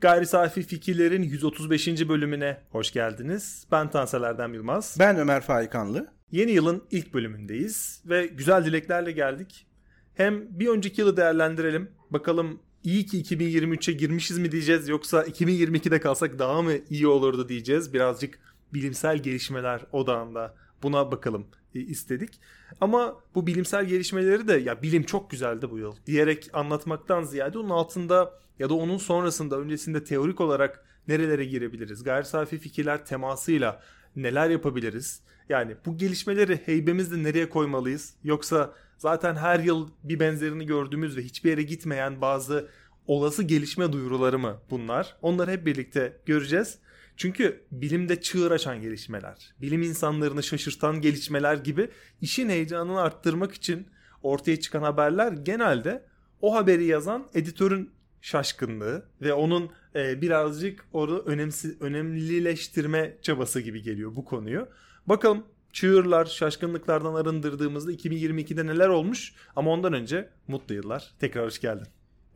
Gayri Safi Fikirlerin 135. bölümüne hoş geldiniz. Ben Tansel Erdem Yılmaz. Ben Ömer Faikanlı. Yeni yılın ilk bölümündeyiz ve güzel dileklerle geldik. Hem bir önceki yılı değerlendirelim. Bakalım iyi ki 2023'e girmişiz mi diyeceğiz yoksa 2022'de kalsak daha mı iyi olurdu diyeceğiz. Birazcık bilimsel gelişmeler odağında buna bakalım e, istedik. Ama bu bilimsel gelişmeleri de ya bilim çok güzeldi bu yıl diyerek anlatmaktan ziyade onun altında ya da onun sonrasında öncesinde teorik olarak nerelere girebiliriz? Gayri safi fikirler temasıyla neler yapabiliriz? Yani bu gelişmeleri heybemizde nereye koymalıyız? Yoksa zaten her yıl bir benzerini gördüğümüz ve hiçbir yere gitmeyen bazı olası gelişme duyuruları mı bunlar? Onları hep birlikte göreceğiz. Çünkü bilimde çığır açan gelişmeler, bilim insanlarını şaşırtan gelişmeler gibi işin heyecanını arttırmak için ortaya çıkan haberler genelde o haberi yazan editörün şaşkınlığı ve onun e, birazcık onu önemsi, önemlileştirme çabası gibi geliyor bu konuyu. Bakalım çığırlar, şaşkınlıklardan arındırdığımızda 2022'de neler olmuş ama ondan önce mutlu yıllar. Tekrar hoş geldin.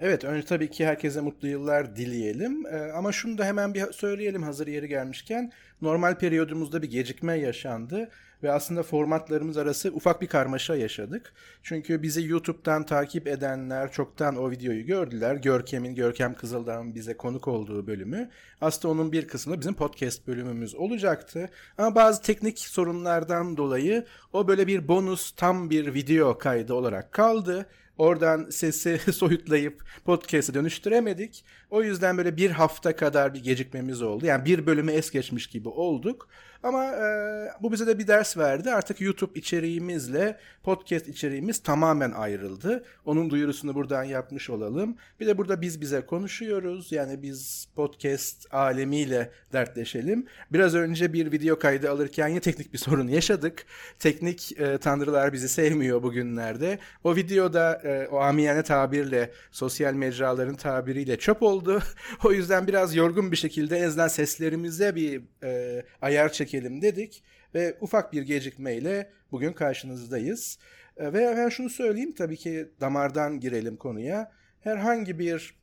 Evet önce tabii ki herkese mutlu yıllar dileyelim ee, ama şunu da hemen bir söyleyelim hazır yeri gelmişken normal periyodumuzda bir gecikme yaşandı ve aslında formatlarımız arası ufak bir karmaşa yaşadık. Çünkü bizi YouTube'dan takip edenler çoktan o videoyu gördüler. Görkem'in, Görkem Kızıldağ'ın bize konuk olduğu bölümü. Aslında onun bir kısmı bizim podcast bölümümüz olacaktı. Ama bazı teknik sorunlardan dolayı o böyle bir bonus tam bir video kaydı olarak kaldı. Oradan sesi soyutlayıp podcast'e dönüştüremedik. O yüzden böyle bir hafta kadar bir gecikmemiz oldu. Yani bir bölümü es geçmiş gibi olduk. Ama e, bu bize de bir ders verdi. Artık YouTube içeriğimizle podcast içeriğimiz tamamen ayrıldı. Onun duyurusunu buradan yapmış olalım. Bir de burada biz bize konuşuyoruz. Yani biz podcast alemiyle dertleşelim. Biraz önce bir video kaydı alırken yine teknik bir sorun yaşadık. Teknik e, tanrılar bizi sevmiyor bugünlerde. O videoda e, o amiyane tabirle, sosyal mecraların tabiriyle çöp oldu. o yüzden biraz yorgun bir şekilde en azından seslerimize bir e, ayar çekelim dedik ve ufak bir gecikmeyle bugün karşınızdayız. E, ve ben şunu söyleyeyim tabii ki damardan girelim konuya. Herhangi bir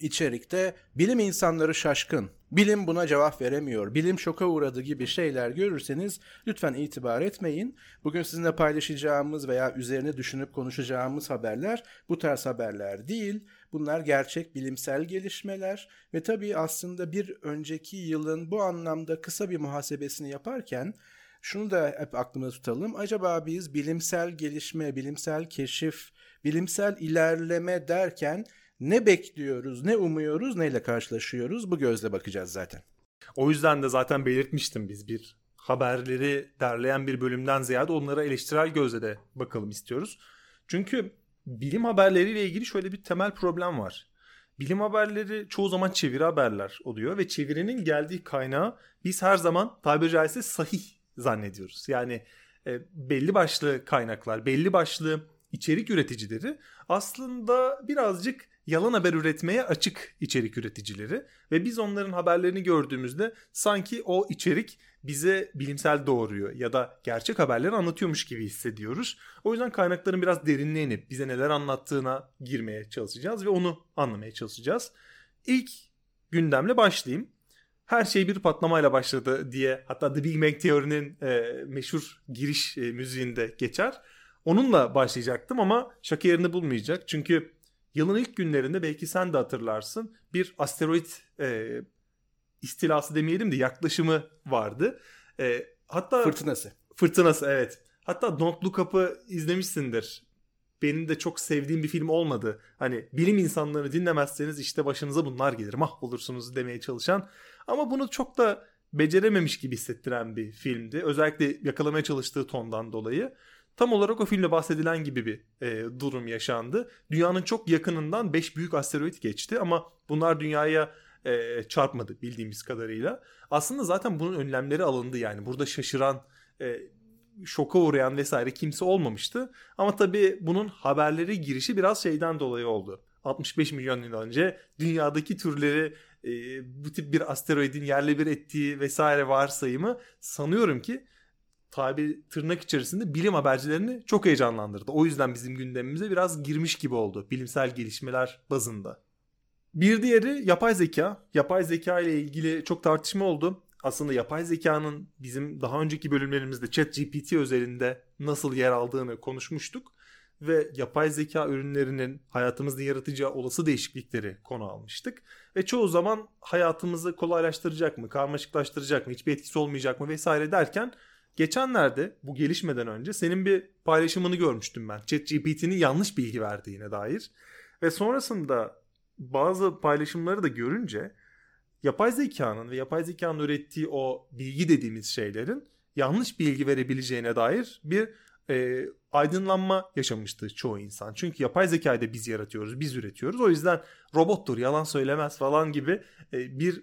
içerikte bilim insanları şaşkın, bilim buna cevap veremiyor, bilim şoka uğradı gibi şeyler görürseniz lütfen itibar etmeyin. Bugün sizinle paylaşacağımız veya üzerine düşünüp konuşacağımız haberler bu tarz haberler değil. Bunlar gerçek bilimsel gelişmeler ve tabii aslında bir önceki yılın bu anlamda kısa bir muhasebesini yaparken şunu da hep aklımda tutalım. Acaba biz bilimsel gelişme, bilimsel keşif, bilimsel ilerleme derken ne bekliyoruz, ne umuyoruz, neyle karşılaşıyoruz bu gözle bakacağız zaten. O yüzden de zaten belirtmiştim biz bir haberleri derleyen bir bölümden ziyade onlara eleştirel gözle de bakalım istiyoruz. Çünkü bilim haberleriyle ilgili şöyle bir temel problem var. Bilim haberleri çoğu zaman çeviri haberler oluyor ve çevirinin geldiği kaynağı biz her zaman tabiri caizse sahih zannediyoruz. Yani e, belli başlı kaynaklar, belli başlı içerik üreticileri aslında birazcık yalan haber üretmeye açık içerik üreticileri ve biz onların haberlerini gördüğümüzde sanki o içerik bize bilimsel doğruyor ya da gerçek haberleri anlatıyormuş gibi hissediyoruz. O yüzden kaynakların biraz derinliğe inip bize neler anlattığına girmeye çalışacağız ve onu anlamaya çalışacağız. İlk gündemle başlayayım. Her şey bir patlamayla başladı diye hatta The Big Bang teorinin e, meşhur giriş e, müziğinde geçer. Onunla başlayacaktım ama şaka yerini bulmayacak. Çünkü yılın ilk günlerinde belki sen de hatırlarsın bir asteroid e, istilası demeyelim de yaklaşımı vardı. E, hatta fırtınası. Fırtınası evet. Hatta Don't Look Up'ı izlemişsindir. Benim de çok sevdiğim bir film olmadı. Hani bilim insanlarını dinlemezseniz işte başınıza bunlar gelir mahvolursunuz demeye çalışan. Ama bunu çok da becerememiş gibi hissettiren bir filmdi. Özellikle yakalamaya çalıştığı tondan dolayı. Tam olarak o filmde bahsedilen gibi bir e, durum yaşandı. Dünyanın çok yakınından 5 büyük asteroid geçti ama bunlar dünyaya e, çarpmadı bildiğimiz kadarıyla. Aslında zaten bunun önlemleri alındı yani. Burada şaşıran, e, şoka uğrayan vesaire kimse olmamıştı. Ama tabii bunun haberleri girişi biraz şeyden dolayı oldu. 65 milyon yıl önce dünyadaki türleri e, bu tip bir asteroidin yerle bir ettiği vesaire varsayımı sanıyorum ki tabi tırnak içerisinde bilim habercilerini çok heyecanlandırdı. O yüzden bizim gündemimize biraz girmiş gibi oldu bilimsel gelişmeler bazında. Bir diğeri yapay zeka. Yapay zeka ile ilgili çok tartışma oldu. Aslında yapay zekanın bizim daha önceki bölümlerimizde ChatGPT özelinde nasıl yer aldığını konuşmuştuk ve yapay zeka ürünlerinin hayatımızda yaratacağı olası değişiklikleri konu almıştık. Ve çoğu zaman hayatımızı kolaylaştıracak mı, karmaşıklaştıracak mı, hiçbir etkisi olmayacak mı vesaire derken geçenlerde bu gelişmeden önce senin bir paylaşımını görmüştüm ben. ChatGPT'nin yanlış bilgi verdiğine dair. Ve sonrasında bazı paylaşımları da görünce yapay zekanın ve yapay zekanın ürettiği o bilgi dediğimiz şeylerin yanlış bilgi verebileceğine dair bir e, aydınlanma yaşamıştı çoğu insan. Çünkü yapay zekayı da biz yaratıyoruz, biz üretiyoruz. O yüzden robottur, yalan söylemez falan gibi e, bir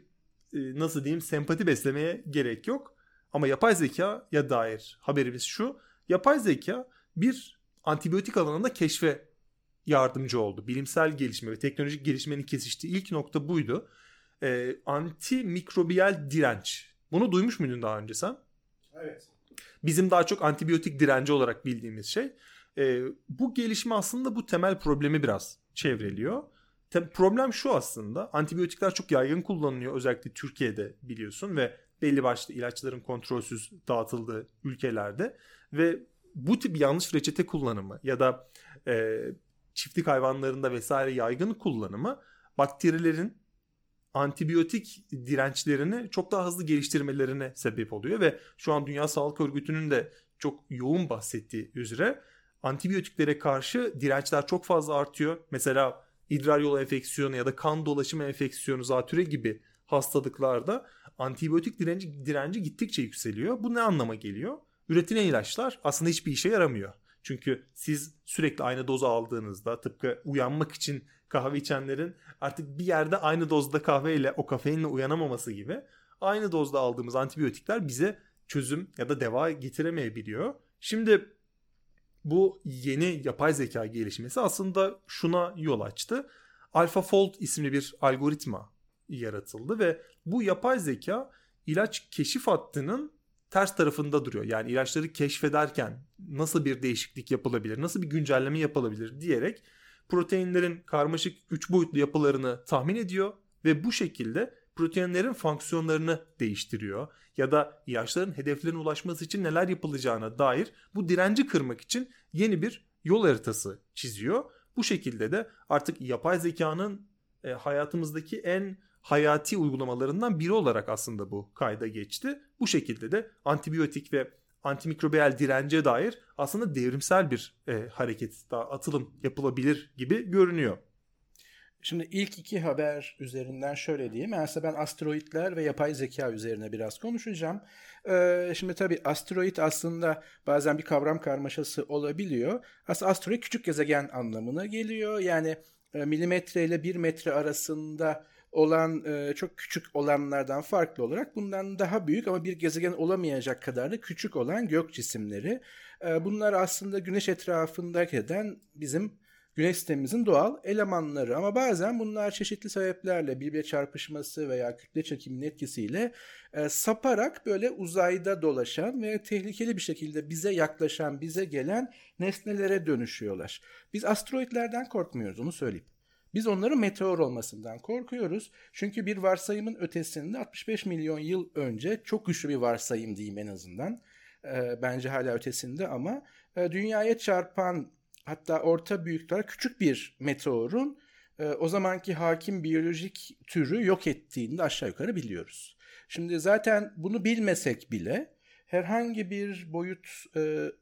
e, nasıl diyeyim sempati beslemeye gerek yok. Ama yapay zeka ya dair haberimiz şu. Yapay zeka bir antibiyotik alanında keşfe yardımcı oldu. Bilimsel gelişme ve teknolojik gelişmenin kesiştiği ilk nokta buydu. E, antimikrobiyal direnç. Bunu duymuş muydun daha önce sen? Evet. Bizim daha çok antibiyotik direnci olarak bildiğimiz şey. E, bu gelişme aslında bu temel problemi biraz çevreliyor. Tem- problem şu aslında antibiyotikler çok yaygın kullanılıyor özellikle Türkiye'de biliyorsun ve belli başlı ilaçların kontrolsüz dağıtıldığı ülkelerde ve bu tip yanlış reçete kullanımı ya da e, çiftlik hayvanlarında vesaire yaygın kullanımı bakterilerin antibiyotik dirençlerini çok daha hızlı geliştirmelerine sebep oluyor ve şu an Dünya Sağlık Örgütü'nün de çok yoğun bahsettiği üzere antibiyotiklere karşı dirençler çok fazla artıyor. Mesela idrar yolu enfeksiyonu ya da kan dolaşımı enfeksiyonu, zatüre gibi hastalıklarda antibiyotik direnci, direnci gittikçe yükseliyor. Bu ne anlama geliyor? Üretilen ilaçlar aslında hiçbir işe yaramıyor. Çünkü siz sürekli aynı dozu aldığınızda tıpkı uyanmak için kahve içenlerin artık bir yerde aynı dozda kahveyle o kafeinle uyanamaması gibi aynı dozda aldığımız antibiyotikler bize çözüm ya da deva getiremeyebiliyor. Şimdi bu yeni yapay zeka gelişmesi aslında şuna yol açtı. AlphaFold isimli bir algoritma yaratıldı ve bu yapay zeka ilaç keşif hattının ters tarafında duruyor. Yani ilaçları keşfederken nasıl bir değişiklik yapılabilir, nasıl bir güncelleme yapılabilir diyerek proteinlerin karmaşık 3 boyutlu yapılarını tahmin ediyor ve bu şekilde proteinlerin fonksiyonlarını değiştiriyor ya da ilaçların hedeflerine ulaşması için neler yapılacağına dair bu direnci kırmak için yeni bir yol haritası çiziyor. Bu şekilde de artık yapay zekanın e, hayatımızdaki en hayati uygulamalarından biri olarak aslında bu kayda geçti. Bu şekilde de antibiyotik ve antimikrobiyal dirence dair aslında devrimsel bir e, hareket, daha atılım yapılabilir gibi görünüyor. Şimdi ilk iki haber üzerinden şöyle diyeyim. Aslında ben asteroidler ve yapay zeka üzerine biraz konuşacağım. Ee, şimdi tabii asteroid aslında bazen bir kavram karmaşası olabiliyor. Aslında asteroid küçük gezegen anlamına geliyor. Yani e, milimetre ile bir metre arasında olan e, çok küçük olanlardan farklı olarak bundan daha büyük ama bir gezegen olamayacak kadar da küçük olan gök cisimleri. E, bunlar aslında güneş etrafında eden bizim güneş sistemimizin doğal elemanları ama bazen bunlar çeşitli sebeplerle birbirine çarpışması veya kütle çekiminin etkisiyle e, saparak böyle uzayda dolaşan ve tehlikeli bir şekilde bize yaklaşan, bize gelen nesnelere dönüşüyorlar. Biz asteroidlerden korkmuyoruz onu söyleyeyim. Biz onların meteor olmasından korkuyoruz. Çünkü bir varsayımın ötesinde 65 milyon yıl önce çok güçlü bir varsayım diyeyim en azından. E, bence hala ötesinde ama e, dünyaya çarpan hatta orta büyüklükler küçük bir meteorun e, o zamanki hakim biyolojik türü yok ettiğini de aşağı yukarı biliyoruz. Şimdi zaten bunu bilmesek bile herhangi bir boyut, e,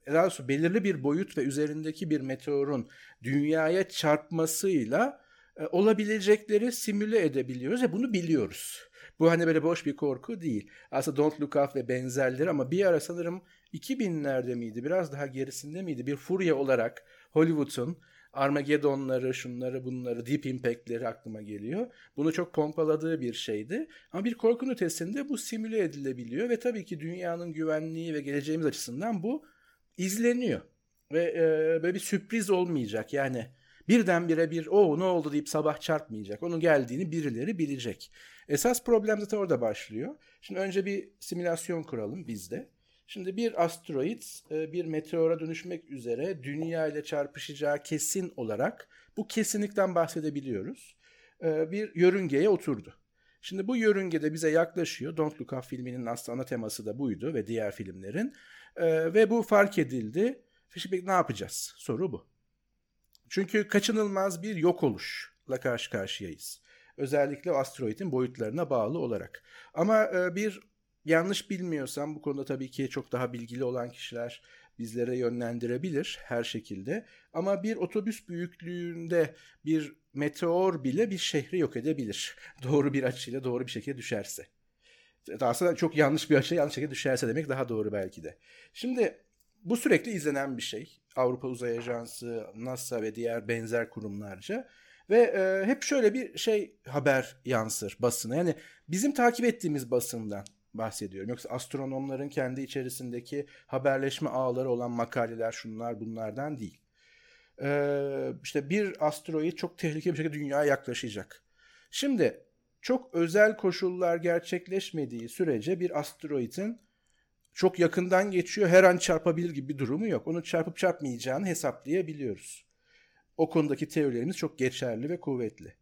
daha doğrusu belirli bir boyut ve üzerindeki bir meteorun dünyaya çarpmasıyla olabilecekleri simüle edebiliyoruz ve bunu biliyoruz. Bu hani böyle boş bir korku değil. Aslında Don't Look Up ve benzerleri ama bir ara sanırım 2000'lerde miydi biraz daha gerisinde miydi bir furya olarak Hollywood'un Armageddon'ları, şunları, bunları, Deep Impact'leri aklıma geliyor. Bunu çok pompaladığı bir şeydi. Ama bir korkun ötesinde bu simüle edilebiliyor ve tabii ki dünyanın güvenliği ve geleceğimiz açısından bu izleniyor. Ve e, böyle bir sürpriz olmayacak. Yani birdenbire bir o ne oldu deyip sabah çarpmayacak. Onun geldiğini birileri bilecek. Esas problem zaten orada başlıyor. Şimdi önce bir simülasyon kuralım bizde. Şimdi bir asteroid e, bir meteora dönüşmek üzere dünya ile çarpışacağı kesin olarak bu kesinlikten bahsedebiliyoruz. e, bir yörüngeye oturdu. Şimdi bu yörüngede bize yaklaşıyor. Don't Look Up filminin aslında ana teması da buydu ve diğer filmlerin. E, ve bu fark edildi. Şimdi ne yapacağız? Soru bu. Çünkü kaçınılmaz bir yok oluşla karşı karşıyayız. Özellikle asteroidin boyutlarına bağlı olarak. Ama e, bir yanlış bilmiyorsam bu konuda tabii ki çok daha bilgili olan kişiler bizlere yönlendirebilir her şekilde. Ama bir otobüs büyüklüğünde bir meteor bile bir şehri yok edebilir. Doğru bir açıyla doğru bir şekilde düşerse. Aslında çok yanlış bir açıyla yanlış şekilde düşerse demek daha doğru belki de. Şimdi bu sürekli izlenen bir şey. Avrupa Uzay Ajansı, NASA ve diğer benzer kurumlarca. Ve e, hep şöyle bir şey haber yansır basına. Yani bizim takip ettiğimiz basından bahsediyorum. Yoksa astronomların kendi içerisindeki haberleşme ağları olan makaleler şunlar bunlardan değil. Ee, işte bir asteroid çok tehlikeli bir şekilde dünyaya yaklaşacak. Şimdi çok özel koşullar gerçekleşmediği sürece bir asteroidin çok yakından geçiyor her an çarpabilir gibi bir durumu yok. Onu çarpıp çarpmayacağını hesaplayabiliyoruz. O konudaki teorilerimiz çok geçerli ve kuvvetli.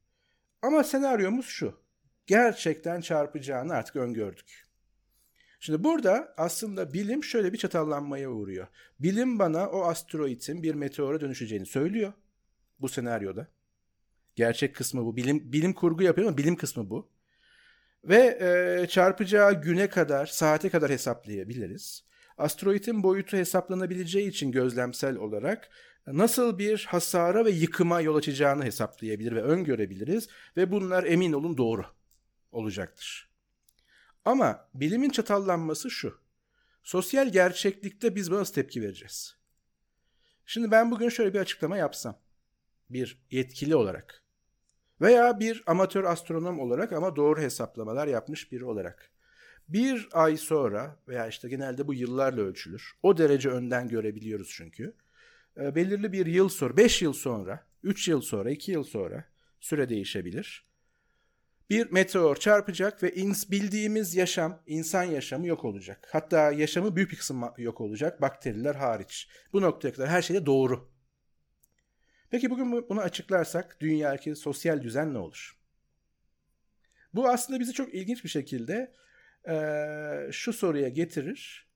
Ama senaryomuz şu. Gerçekten çarpacağını artık öngördük. Şimdi burada aslında bilim şöyle bir çatallanmaya uğruyor. Bilim bana o asteroidin bir meteora dönüşeceğini söylüyor bu senaryoda. Gerçek kısmı bu. Bilim bilim kurgu yapıyor ama bilim kısmı bu. Ve e, çarpacağı güne kadar, saate kadar hesaplayabiliriz. Asteroidin boyutu hesaplanabileceği için gözlemsel olarak nasıl bir hasara ve yıkıma yol açacağını hesaplayabilir ve öngörebiliriz ve bunlar emin olun doğru olacaktır. Ama bilimin çatallanması şu. Sosyal gerçeklikte biz buna nasıl tepki vereceğiz? Şimdi ben bugün şöyle bir açıklama yapsam. Bir yetkili olarak. Veya bir amatör astronom olarak ama doğru hesaplamalar yapmış biri olarak. Bir ay sonra veya işte genelde bu yıllarla ölçülür. O derece önden görebiliyoruz çünkü. E, belirli bir yıl sonra, 5 yıl sonra, 3 yıl sonra, 2 yıl sonra süre değişebilir bir meteor çarpacak ve ins bildiğimiz yaşam, insan yaşamı yok olacak. Hatta yaşamı büyük bir kısım yok olacak, bakteriler hariç. Bu noktaya kadar her şey de doğru. Peki bugün bunu açıklarsak dünyadaki sosyal düzen ne olur? Bu aslında bizi çok ilginç bir şekilde e, şu soruya getirir.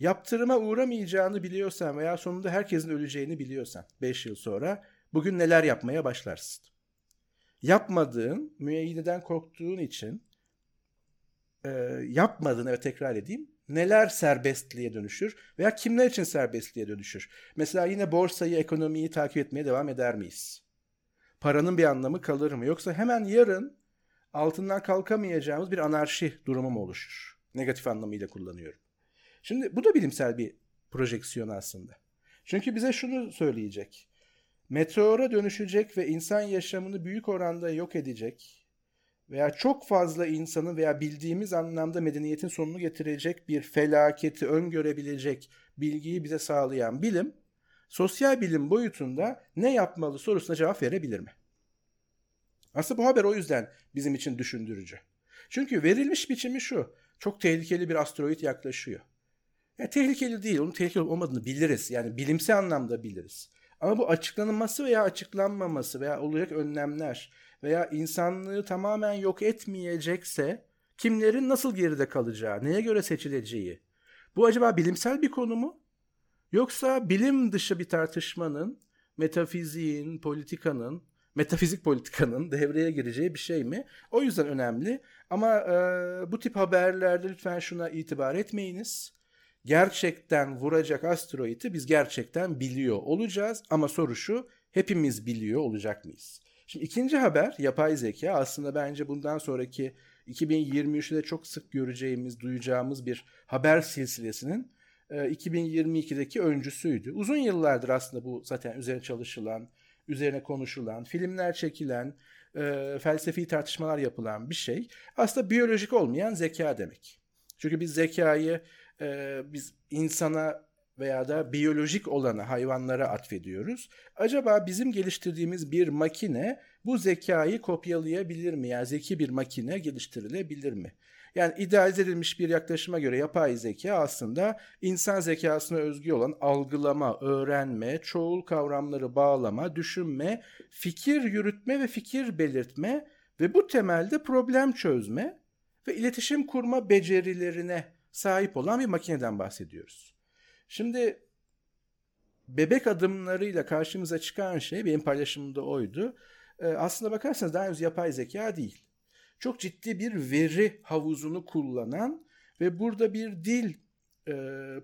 Yaptırıma uğramayacağını biliyorsan veya sonunda herkesin öleceğini biliyorsan 5 yıl sonra bugün neler yapmaya başlarsın? yapmadığın, müeyyideden korktuğun için e, yapmadığın, evet tekrar edeyim, neler serbestliğe dönüşür veya kimler için serbestliğe dönüşür? Mesela yine borsayı, ekonomiyi takip etmeye devam eder miyiz? Paranın bir anlamı kalır mı? Yoksa hemen yarın altından kalkamayacağımız bir anarşi durumu mu oluşur? Negatif anlamıyla kullanıyorum. Şimdi bu da bilimsel bir projeksiyon aslında. Çünkü bize şunu söyleyecek meteora dönüşecek ve insan yaşamını büyük oranda yok edecek veya çok fazla insanın veya bildiğimiz anlamda medeniyetin sonunu getirecek bir felaketi öngörebilecek bilgiyi bize sağlayan bilim, sosyal bilim boyutunda ne yapmalı sorusuna cevap verebilir mi? Aslında bu haber o yüzden bizim için düşündürücü. Çünkü verilmiş biçimi şu. Çok tehlikeli bir asteroid yaklaşıyor. Ya tehlikeli değil, onun tehlikeli olmadığını biliriz. Yani bilimsel anlamda biliriz. Ama bu açıklanması veya açıklanmaması veya olacak önlemler veya insanlığı tamamen yok etmeyecekse kimlerin nasıl geride kalacağı, neye göre seçileceği. Bu acaba bilimsel bir konu mu? Yoksa bilim dışı bir tartışmanın, metafiziğin, politikanın, metafizik politikanın devreye gireceği bir şey mi? O yüzden önemli. Ama e, bu tip haberlerde lütfen şuna itibar etmeyiniz gerçekten vuracak asteroidi biz gerçekten biliyor olacağız ama soru şu hepimiz biliyor olacak mıyız? Şimdi ikinci haber yapay zeka aslında bence bundan sonraki 2023'de çok sık göreceğimiz, duyacağımız bir haber silsilesinin 2022'deki e, öncüsüydü. Uzun yıllardır aslında bu zaten üzerine çalışılan, üzerine konuşulan, filmler çekilen, e, felsefi tartışmalar yapılan bir şey. Aslında biyolojik olmayan zeka demek. Çünkü biz zekayı e, biz insana veya da biyolojik olana hayvanlara atfediyoruz. Acaba bizim geliştirdiğimiz bir makine bu zekayı kopyalayabilir mi? Yani zeki bir makine geliştirilebilir mi? Yani idealize edilmiş bir yaklaşıma göre yapay zeka aslında insan zekasına özgü olan algılama, öğrenme, çoğul kavramları bağlama, düşünme, fikir yürütme ve fikir belirtme Ve bu temelde problem çözme ve iletişim kurma becerilerine sahip olan bir makineden bahsediyoruz. Şimdi bebek adımlarıyla karşımıza çıkan şey benim paylaşımımda oydu. Ee, aslında bakarsanız daha henüz yapay zeka değil. Çok ciddi bir veri havuzunu kullanan ve burada bir dil e,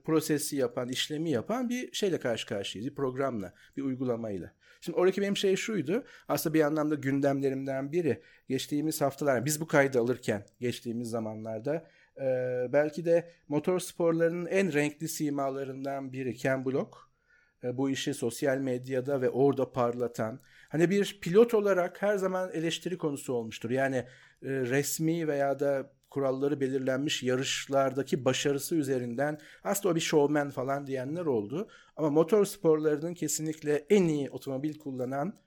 prosesi yapan, işlemi yapan bir şeyle karşı karşıyayız. Bir programla, bir uygulamayla. Şimdi oradaki benim şey şuydu. Aslında bir anlamda gündemlerimden biri. Geçtiğimiz haftalar, biz bu kaydı alırken geçtiğimiz zamanlarda e, belki de motor sporlarının en renkli simalarından biri Ken Block. E, bu işi sosyal medyada ve orada parlatan. Hani bir pilot olarak her zaman eleştiri konusu olmuştur. Yani e, resmi veya da kuralları belirlenmiş yarışlardaki başarısı üzerinden aslında o bir showman falan diyenler oldu. Ama motor sporlarının kesinlikle en iyi otomobil kullanan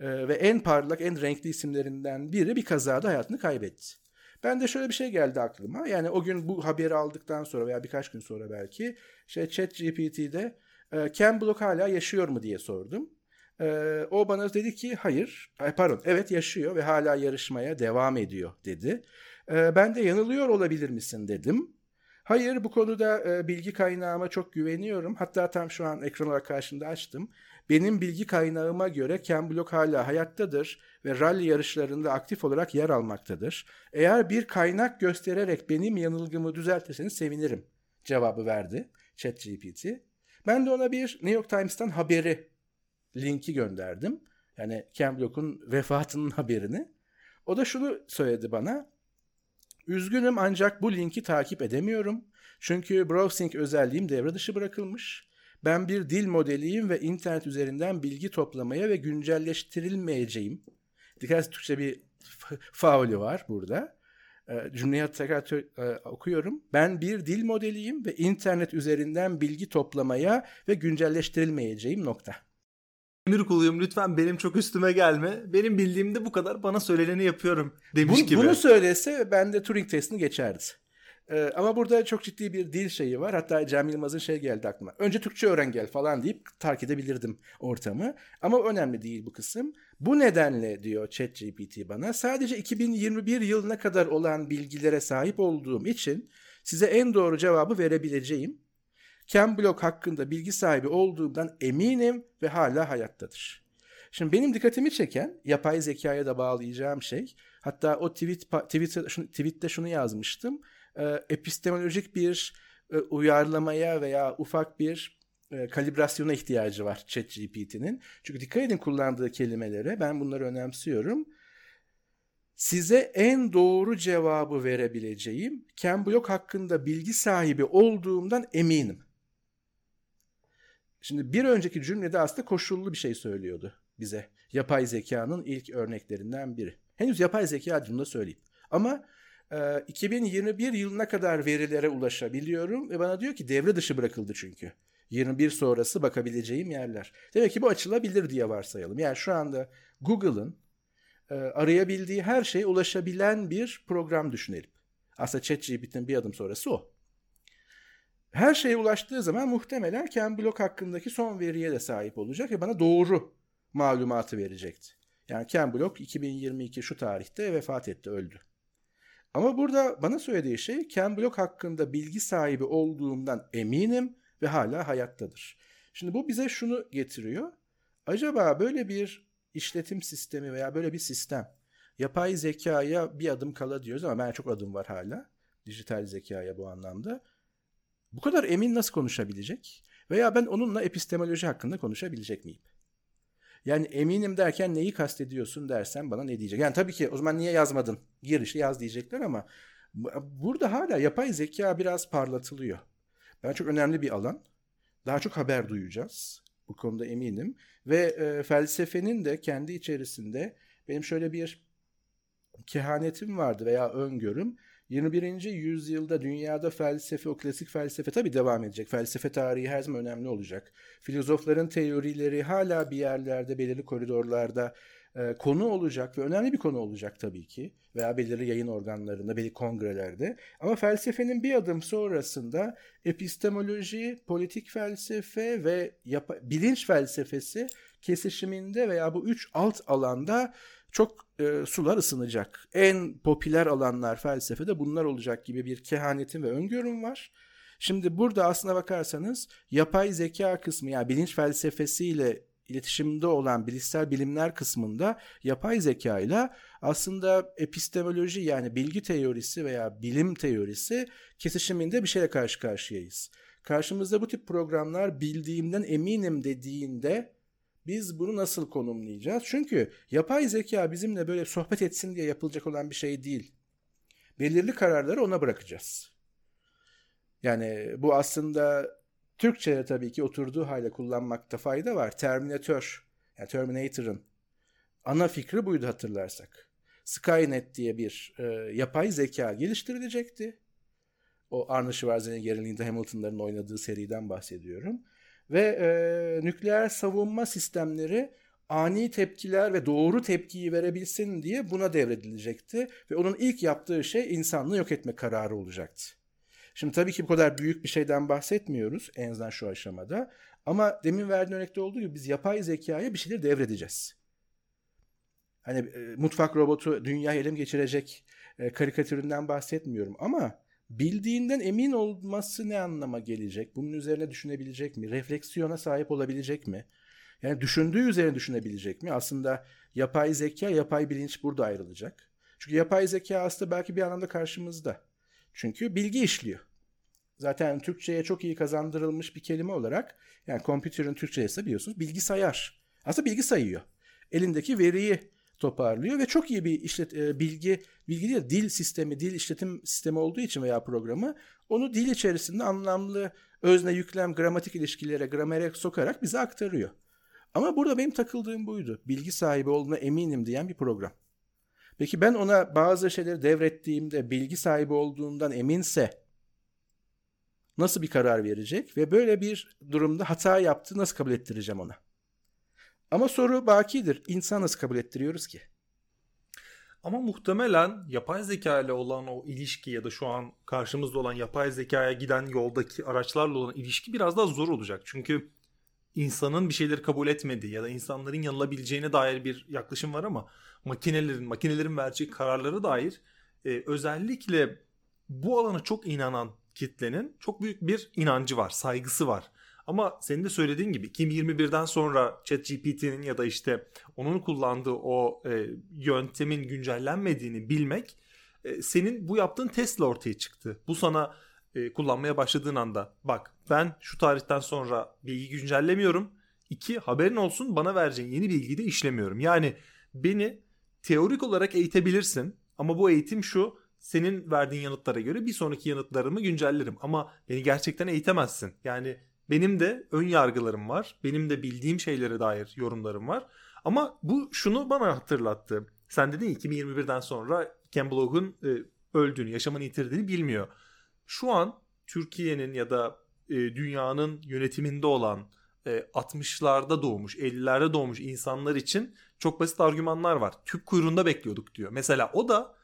e, ve en parlak, en renkli isimlerinden biri bir kazada hayatını kaybetti. Ben de şöyle bir şey geldi aklıma. Yani o gün bu haberi aldıktan sonra veya birkaç gün sonra belki şey ChatGPT'de e, Ken Block hala yaşıyor mu diye sordum. E, o bana dedi ki hayır, pardon evet yaşıyor ve hala yarışmaya devam ediyor dedi. E, ben de yanılıyor olabilir misin dedim. Hayır bu konuda e, bilgi kaynağıma çok güveniyorum. Hatta tam şu an ekran olarak karşımda açtım. Benim bilgi kaynağıma göre Ken Block hala hayattadır ve rally yarışlarında aktif olarak yer almaktadır. Eğer bir kaynak göstererek benim yanılgımı düzeltirseniz sevinirim cevabı verdi ChatGPT. Ben de ona bir New York Times'tan haberi linki gönderdim. Yani Ken Block'un vefatının haberini. O da şunu söyledi bana. Üzgünüm ancak bu linki takip edemiyorum. Çünkü browsing özelliğim devre dışı bırakılmış. Ben bir dil modeliyim ve internet üzerinden bilgi toplamaya ve güncelleştirilmeyeceğim. Dikkat Türkçe bir faulü var burada. E, cümleyi tekrar e, okuyorum. Ben bir dil modeliyim ve internet üzerinden bilgi toplamaya ve güncelleştirilmeyeceğim nokta. Emir kuluyum lütfen benim çok üstüme gelme. Benim bildiğimde bu kadar bana söyleneni yapıyorum demiş bunu, gibi. Bunu söylese ben de Turing testini geçerdi. Ee, ama burada çok ciddi bir dil şeyi var. Hatta Cem Yılmaz'ın şey geldi aklıma. Önce Türkçe öğren gel falan deyip terk edebilirdim ortamı. Ama önemli değil bu kısım. Bu nedenle diyor ChatGPT bana sadece 2021 yılına kadar olan bilgilere sahip olduğum için size en doğru cevabı verebileceğim. Ken Block hakkında bilgi sahibi olduğumdan eminim ve hala hayattadır. Şimdi benim dikkatimi çeken yapay zekaya da bağlayacağım şey hatta o tweet, tweet tweette şunu yazmıştım. E, epistemolojik bir e, uyarlamaya veya ufak bir e, kalibrasyona ihtiyacı var ChatGPT'nin. Çünkü dikkat edin kullandığı kelimelere. Ben bunları önemsiyorum. Size en doğru cevabı verebileceğim Ken Block hakkında bilgi sahibi olduğumdan eminim. Şimdi bir önceki cümlede aslında koşullu bir şey söylüyordu bize. Yapay zekanın ilk örneklerinden biri. Henüz yapay zeka adını söyleyeyim. Ama e, 2021 yılına kadar verilere ulaşabiliyorum ve bana diyor ki devre dışı bırakıldı çünkü. 21 sonrası bakabileceğim yerler. Demek ki bu açılabilir diye varsayalım. Yani şu anda Google'ın e, arayabildiği her şeye ulaşabilen bir program düşünelim. Aslında ChatGPT'nin bir adım sonrası o. Her şeye ulaştığı zaman muhtemelen Ken Block hakkındaki son veriye de sahip olacak ve bana doğru malumatı verecekti. Yani Ken Block 2022 şu tarihte vefat etti, öldü. Ama burada bana söylediği şey Ken Block hakkında bilgi sahibi olduğumdan eminim ve hala hayattadır. Şimdi bu bize şunu getiriyor. Acaba böyle bir işletim sistemi veya böyle bir sistem yapay zekaya bir adım kala diyoruz ama ben çok adım var hala. Dijital zekaya bu anlamda. Bu kadar emin nasıl konuşabilecek? Veya ben onunla epistemoloji hakkında konuşabilecek miyim? Yani eminim derken neyi kastediyorsun dersen bana ne diyecek? Yani tabii ki o zaman niye yazmadın? Girişi yaz diyecekler ama burada hala yapay zeka biraz parlatılıyor. Ben çok önemli bir alan. Daha çok haber duyacağız. Bu konuda eminim. Ve e, felsefenin de kendi içerisinde benim şöyle bir kehanetim vardı veya öngörüm. 21. yüzyılda dünyada felsefe, o klasik felsefe tabii devam edecek. Felsefe tarihi her zaman önemli olacak. Filozofların teorileri hala bir yerlerde, belirli koridorlarda e, konu olacak ve önemli bir konu olacak tabii ki. Veya belirli yayın organlarında, belirli kongrelerde. Ama felsefenin bir adım sonrasında epistemoloji, politik felsefe ve bilinç felsefesi kesişiminde veya bu üç alt alanda çok e, sular ısınacak. En popüler alanlar felsefede bunlar olacak gibi bir kehanetim ve öngörüm var. Şimdi burada aslına bakarsanız yapay zeka kısmı yani bilinç felsefesiyle iletişimde olan bilişsel bilimler kısmında yapay zeka ile aslında epistemoloji yani bilgi teorisi veya bilim teorisi kesişiminde bir şeyle karşı karşıyayız. Karşımızda bu tip programlar bildiğimden eminim dediğinde biz bunu nasıl konumlayacağız? Çünkü yapay zeka bizimle böyle sohbet etsin diye yapılacak olan bir şey değil. Belirli kararları ona bırakacağız. Yani bu aslında Türkçe'de tabii ki oturduğu hale kullanmakta fayda var. Terminator, yani Terminator'ın ana fikri buydu hatırlarsak. Skynet diye bir e, yapay zeka geliştirilecekti. O Arnold Schwarzenegger'in Linda Hamilton'ların oynadığı seriden bahsediyorum. Ve e, nükleer savunma sistemleri ani tepkiler ve doğru tepkiyi verebilsin diye buna devredilecekti. Ve onun ilk yaptığı şey insanlığı yok etme kararı olacaktı. Şimdi tabii ki bu kadar büyük bir şeyden bahsetmiyoruz en azından şu aşamada. Ama demin verdiğin örnekte olduğu gibi biz yapay zekaya bir şeyler devredeceğiz. Hani e, mutfak robotu dünya elim geçirecek e, karikatüründen bahsetmiyorum ama bildiğinden emin olması ne anlama gelecek? Bunun üzerine düşünebilecek mi? Refleksiyona sahip olabilecek mi? Yani düşündüğü üzerine düşünebilecek mi? Aslında yapay zeka, yapay bilinç burada ayrılacak. Çünkü yapay zeka aslında belki bir anlamda karşımızda. Çünkü bilgi işliyor. Zaten Türkçe'ye çok iyi kazandırılmış bir kelime olarak yani computer'ın Türkçe'si biliyorsunuz bilgisayar. Aslında bilgi sayıyor. Elindeki veriyi toparlıyor ve çok iyi bir işlet e, bilgi bilgi değil dil sistemi, dil işletim sistemi olduğu için veya programı onu dil içerisinde anlamlı özne yüklem gramatik ilişkilere, gramere sokarak bize aktarıyor. Ama burada benim takıldığım buydu. Bilgi sahibi olduğuna eminim diyen bir program. Peki ben ona bazı şeyleri devrettiğimde bilgi sahibi olduğundan eminse nasıl bir karar verecek ve böyle bir durumda hata yaptı nasıl kabul ettireceğim ona? Ama soru bakidir. İnsan nasıl kabul ettiriyoruz ki? Ama muhtemelen yapay zeka ile olan o ilişki ya da şu an karşımızda olan yapay zekaya giden yoldaki araçlarla olan ilişki biraz daha zor olacak. Çünkü insanın bir şeyleri kabul etmediği ya da insanların yanılabileceğine dair bir yaklaşım var ama makinelerin makinelerin vereceği kararlara dair e, özellikle bu alana çok inanan kitlenin çok büyük bir inancı var, saygısı var. Ama senin de söylediğin gibi 2021'den sonra ChatGPT'nin ya da işte onun kullandığı o e, yöntemin güncellenmediğini bilmek e, senin bu yaptığın testle ortaya çıktı. Bu sana e, kullanmaya başladığın anda bak ben şu tarihten sonra bilgi güncellemiyorum. İki haberin olsun bana vereceğin yeni bilgiyi de işlemiyorum. Yani beni teorik olarak eğitebilirsin ama bu eğitim şu senin verdiğin yanıtlara göre bir sonraki yanıtlarımı güncellerim. Ama beni gerçekten eğitemezsin. Yani benim de ön yargılarım var. Benim de bildiğim şeylere dair yorumlarım var. Ama bu şunu bana hatırlattı. Sen dedin 2021'den sonra Ken Block'un e, öldüğünü, yaşamını yitirdiğini bilmiyor. Şu an Türkiye'nin ya da e, dünyanın yönetiminde olan e, 60'larda doğmuş, 50'lerde doğmuş insanlar için çok basit argümanlar var. Tüp kuyruğunda bekliyorduk diyor. Mesela o da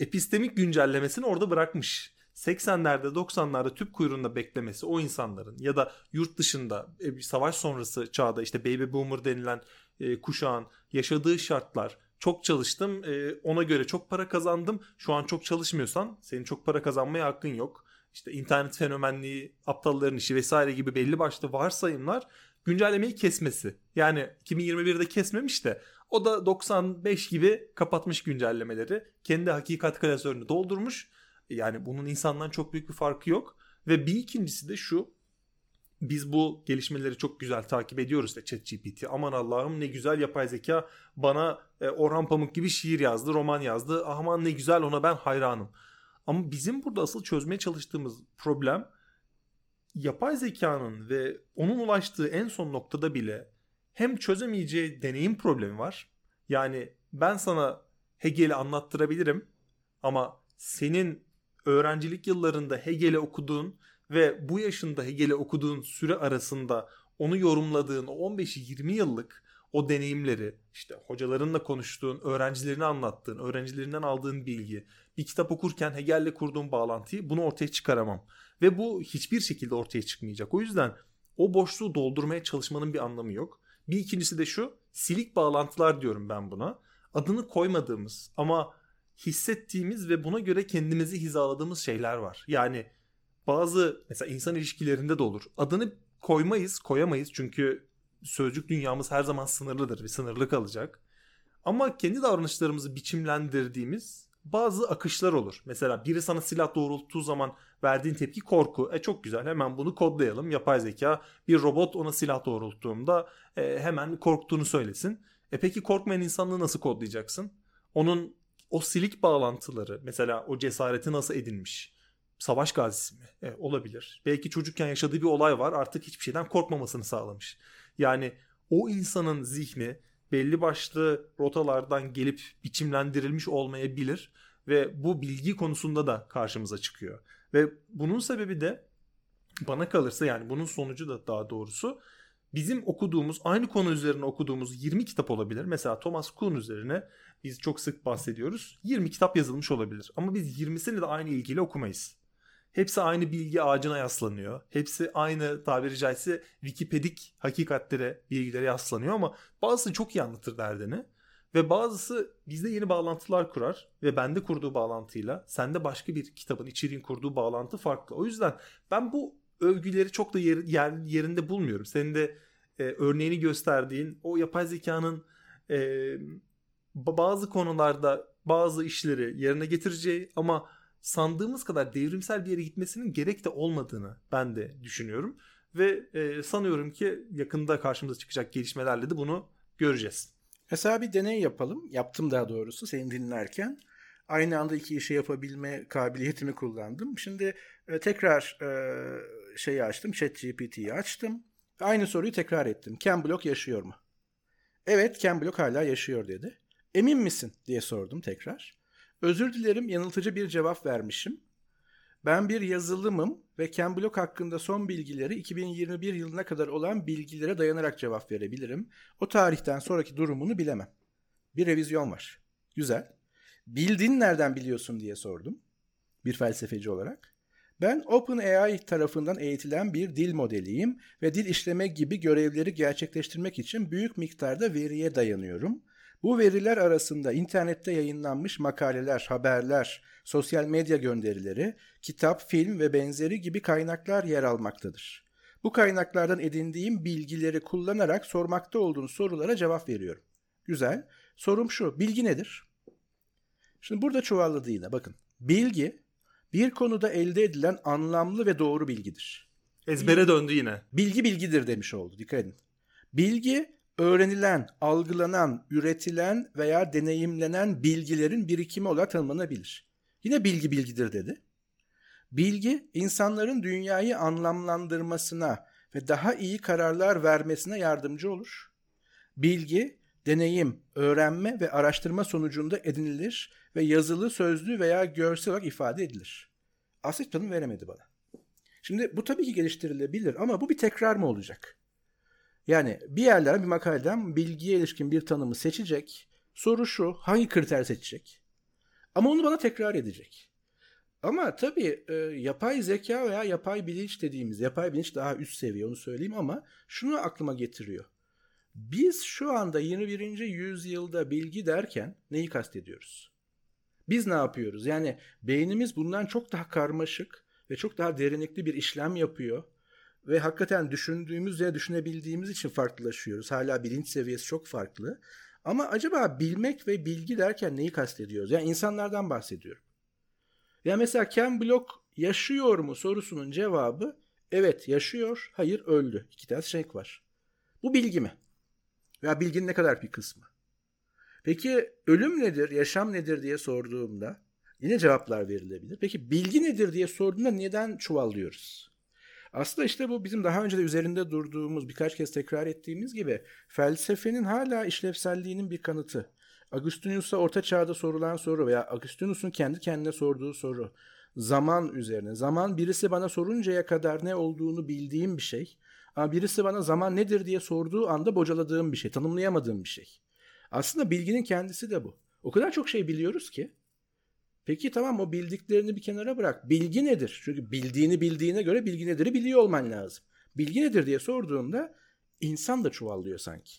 epistemik güncellemesini orada bırakmış. 80'lerde 90'larda tüp kuyruğunda beklemesi o insanların ya da yurt dışında e, savaş sonrası çağda işte baby boomer denilen e, kuşağın yaşadığı şartlar. Çok çalıştım e, ona göre çok para kazandım. Şu an çok çalışmıyorsan senin çok para kazanmaya hakkın yok. İşte internet fenomenliği aptalların işi vesaire gibi belli başlı varsayımlar güncellemeyi kesmesi. Yani 2021'de kesmemiş de o da 95 gibi kapatmış güncellemeleri. Kendi hakikat klasörünü doldurmuş yani bunun insandan çok büyük bir farkı yok. Ve bir ikincisi de şu. Biz bu gelişmeleri çok güzel takip ediyoruz işte ChatGPT. Aman Allah'ım ne güzel yapay zeka bana e, Orhan Pamuk gibi şiir yazdı, roman yazdı. Aman ne güzel ona ben hayranım. Ama bizim burada asıl çözmeye çalıştığımız problem yapay zekanın ve onun ulaştığı en son noktada bile hem çözemeyeceği deneyim problemi var. Yani ben sana Hegel'i anlattırabilirim ama senin öğrencilik yıllarında Hegel'i okuduğun ve bu yaşında Hegel'i okuduğun süre arasında onu yorumladığın 15-20 yıllık o deneyimleri işte hocalarınla konuştuğun, öğrencilerini anlattığın, öğrencilerinden aldığın bilgi, bir kitap okurken Hegel'le kurduğun bağlantıyı bunu ortaya çıkaramam. Ve bu hiçbir şekilde ortaya çıkmayacak. O yüzden o boşluğu doldurmaya çalışmanın bir anlamı yok. Bir ikincisi de şu silik bağlantılar diyorum ben buna. adını koymadığımız ama hissettiğimiz ve buna göre kendimizi hizaladığımız şeyler var. Yani bazı mesela insan ilişkilerinde de olur. Adını koymayız, koyamayız çünkü sözcük dünyamız her zaman sınırlıdır ve sınırlı kalacak. Ama kendi davranışlarımızı biçimlendirdiğimiz bazı akışlar olur. Mesela biri sana silah doğrulttuğu zaman verdiğin tepki korku. E çok güzel hemen bunu kodlayalım. Yapay zeka bir robot ona silah doğrulttuğunda e, hemen korktuğunu söylesin. E peki korkmayan insanlığı nasıl kodlayacaksın? Onun o silik bağlantıları mesela o cesareti nasıl edinmiş? Savaş gazisi mi? E, olabilir. Belki çocukken yaşadığı bir olay var artık hiçbir şeyden korkmamasını sağlamış. Yani o insanın zihni belli başlı rotalardan gelip biçimlendirilmiş olmayabilir ve bu bilgi konusunda da karşımıza çıkıyor. Ve bunun sebebi de bana kalırsa yani bunun sonucu da daha doğrusu bizim okuduğumuz aynı konu üzerine okuduğumuz 20 kitap olabilir. Mesela Thomas Kuhn üzerine biz çok sık bahsediyoruz. 20 kitap yazılmış olabilir ama biz 20'sini de aynı ilgiyle okumayız. Hepsi aynı bilgi ağacına yaslanıyor. Hepsi aynı tabiri caizse Wikipedik hakikatlere, bilgilere yaslanıyor ama bazısı çok iyi anlatır derdini. Ve bazısı bizde yeni bağlantılar kurar ve bende kurduğu bağlantıyla sende başka bir kitabın içeriğin kurduğu bağlantı farklı. O yüzden ben bu övgüleri çok da yer, yer, yerinde bulmuyorum. Senin de e, örneğini gösterdiğin o yapay zekanın e, bazı konularda bazı işleri yerine getireceği ama sandığımız kadar devrimsel bir yere gitmesinin gerek de olmadığını ben de düşünüyorum. Ve e, sanıyorum ki yakında karşımıza çıkacak gelişmelerle de bunu göreceğiz. Mesela bir deney yapalım. Yaptım daha doğrusu seni dinlerken. Aynı anda iki işi yapabilme kabiliyetimi kullandım. Şimdi e, tekrar e, şeyi açtım. ChatGPT'yi açtım. Aynı soruyu tekrar ettim. Ken Block yaşıyor mu? Evet Ken Block hala yaşıyor dedi. Emin misin diye sordum tekrar. Özür dilerim yanıltıcı bir cevap vermişim. Ben bir yazılımım ve Ken Block hakkında son bilgileri 2021 yılına kadar olan bilgilere dayanarak cevap verebilirim. O tarihten sonraki durumunu bilemem. Bir revizyon var. Güzel. Bildin nereden biliyorsun diye sordum. Bir felsefeci olarak. Ben OpenAI tarafından eğitilen bir dil modeliyim ve dil işleme gibi görevleri gerçekleştirmek için büyük miktarda veriye dayanıyorum. Bu veriler arasında internette yayınlanmış makaleler, haberler, sosyal medya gönderileri, kitap, film ve benzeri gibi kaynaklar yer almaktadır. Bu kaynaklardan edindiğim bilgileri kullanarak sormakta olduğunuz sorulara cevap veriyorum. Güzel. Sorum şu. Bilgi nedir? Şimdi burada çuvalladı yine. Bakın. Bilgi bir konuda elde edilen anlamlı ve doğru bilgidir. Ezbere döndü yine. Bilgi bilgidir demiş oldu. Dikkat edin. Bilgi öğrenilen, algılanan, üretilen veya deneyimlenen bilgilerin birikimi olarak tanımlanabilir. Yine bilgi bilgidir dedi. Bilgi, insanların dünyayı anlamlandırmasına ve daha iyi kararlar vermesine yardımcı olur. Bilgi, deneyim, öğrenme ve araştırma sonucunda edinilir ve yazılı, sözlü veya görsel olarak ifade edilir. Asit tanım veremedi bana. Şimdi bu tabii ki geliştirilebilir ama bu bir tekrar mı olacak? Yani bir yerlerden bir makaleden bilgiye ilişkin bir tanımı seçecek. Soru şu hangi kriter seçecek? Ama onu bana tekrar edecek. Ama tabii e, yapay zeka veya yapay bilinç dediğimiz, yapay bilinç daha üst seviye onu söyleyeyim ama şunu aklıma getiriyor. Biz şu anda 21. yüzyılda bilgi derken neyi kastediyoruz? Biz ne yapıyoruz? Yani beynimiz bundan çok daha karmaşık ve çok daha derinlikli bir işlem yapıyor ve hakikaten düşündüğümüz ya düşünebildiğimiz için farklılaşıyoruz. Hala bilinç seviyesi çok farklı. Ama acaba bilmek ve bilgi derken neyi kastediyoruz? Yani insanlardan bahsediyorum. Ya mesela Ken Block yaşıyor mu sorusunun cevabı evet yaşıyor, hayır öldü. İki tane seçenek var. Bu bilgi mi? Veya bilginin ne kadar bir kısmı? Peki ölüm nedir, yaşam nedir diye sorduğumda yine cevaplar verilebilir. Peki bilgi nedir diye sorduğumda neden çuvallıyoruz? Aslında işte bu bizim daha önce de üzerinde durduğumuz, birkaç kez tekrar ettiğimiz gibi felsefenin hala işlevselliğinin bir kanıtı. Agustinus'a orta çağda sorulan soru veya Agustinus'un kendi kendine sorduğu soru. Zaman üzerine. Zaman birisi bana soruncaya kadar ne olduğunu bildiğim bir şey. Ama birisi bana zaman nedir diye sorduğu anda bocaladığım bir şey, tanımlayamadığım bir şey. Aslında bilginin kendisi de bu. O kadar çok şey biliyoruz ki Peki tamam o bildiklerini bir kenara bırak. Bilgi nedir? Çünkü bildiğini bildiğine göre bilgi nedir'i biliyor olman lazım. Bilgi nedir diye sorduğunda insan da çuvallıyor sanki.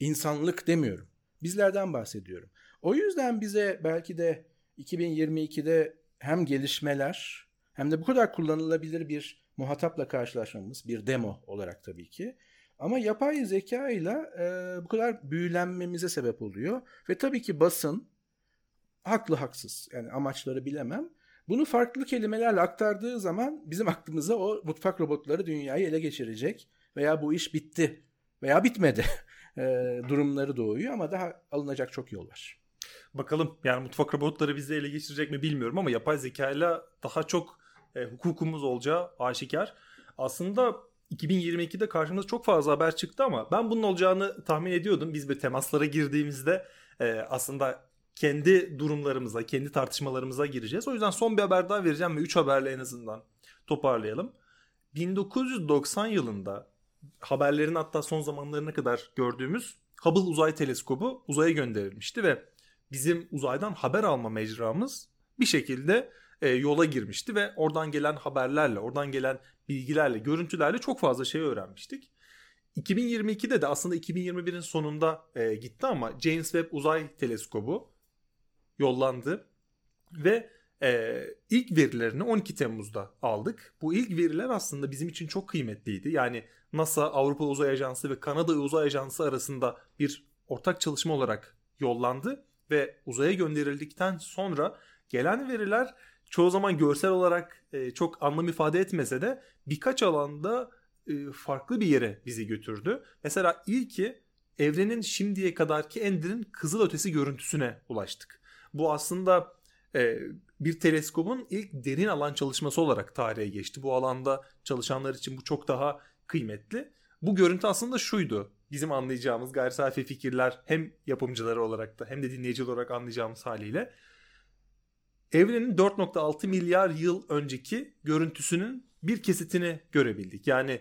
İnsanlık demiyorum. Bizlerden bahsediyorum. O yüzden bize belki de 2022'de hem gelişmeler hem de bu kadar kullanılabilir bir muhatapla karşılaşmamız bir demo olarak tabii ki. Ama yapay zeka ile bu kadar büyülenmemize sebep oluyor. Ve tabii ki basın haklı haksız yani amaçları bilemem. Bunu farklı kelimelerle aktardığı zaman bizim aklımıza o mutfak robotları dünyayı ele geçirecek veya bu iş bitti veya bitmedi durumları doğuyor ama daha alınacak çok yol var. Bakalım yani mutfak robotları bizi ele geçirecek mi bilmiyorum ama yapay zeka ile daha çok e, hukukumuz olacağı aşikar. Aslında 2022'de karşımıza çok fazla haber çıktı ama ben bunun olacağını tahmin ediyordum. Biz bir temaslara girdiğimizde e, aslında kendi durumlarımıza, kendi tartışmalarımıza gireceğiz. O yüzden son bir haber daha vereceğim ve 3 haberle en azından toparlayalım. 1990 yılında haberlerin hatta son zamanlarına kadar gördüğümüz Hubble Uzay Teleskobu uzaya gönderilmişti ve bizim uzaydan haber alma mecramız bir şekilde e, yola girmişti ve oradan gelen haberlerle, oradan gelen bilgilerle, görüntülerle çok fazla şey öğrenmiştik. 2022'de de aslında 2021'in sonunda e, gitti ama James Webb Uzay Teleskobu yollandı ve e, ilk verilerini 12 Temmuz'da aldık. Bu ilk veriler aslında bizim için çok kıymetliydi. Yani NASA, Avrupa Uzay Ajansı ve Kanada Uzay Ajansı arasında bir ortak çalışma olarak yollandı ve uzaya gönderildikten sonra gelen veriler çoğu zaman görsel olarak e, çok anlam ifade etmese de birkaç alanda e, farklı bir yere bizi götürdü. Mesela ilki evrenin şimdiye kadarki en derin kızılötesi görüntüsüne ulaştık. Bu aslında e, bir teleskobun ilk derin alan çalışması olarak tarihe geçti. Bu alanda çalışanlar için bu çok daha kıymetli. Bu görüntü aslında şuydu. Bizim anlayacağımız gayri safi fikirler hem yapımcıları olarak da hem de dinleyici olarak anlayacağımız haliyle evrenin 4.6 milyar yıl önceki görüntüsünün bir kesitini görebildik. Yani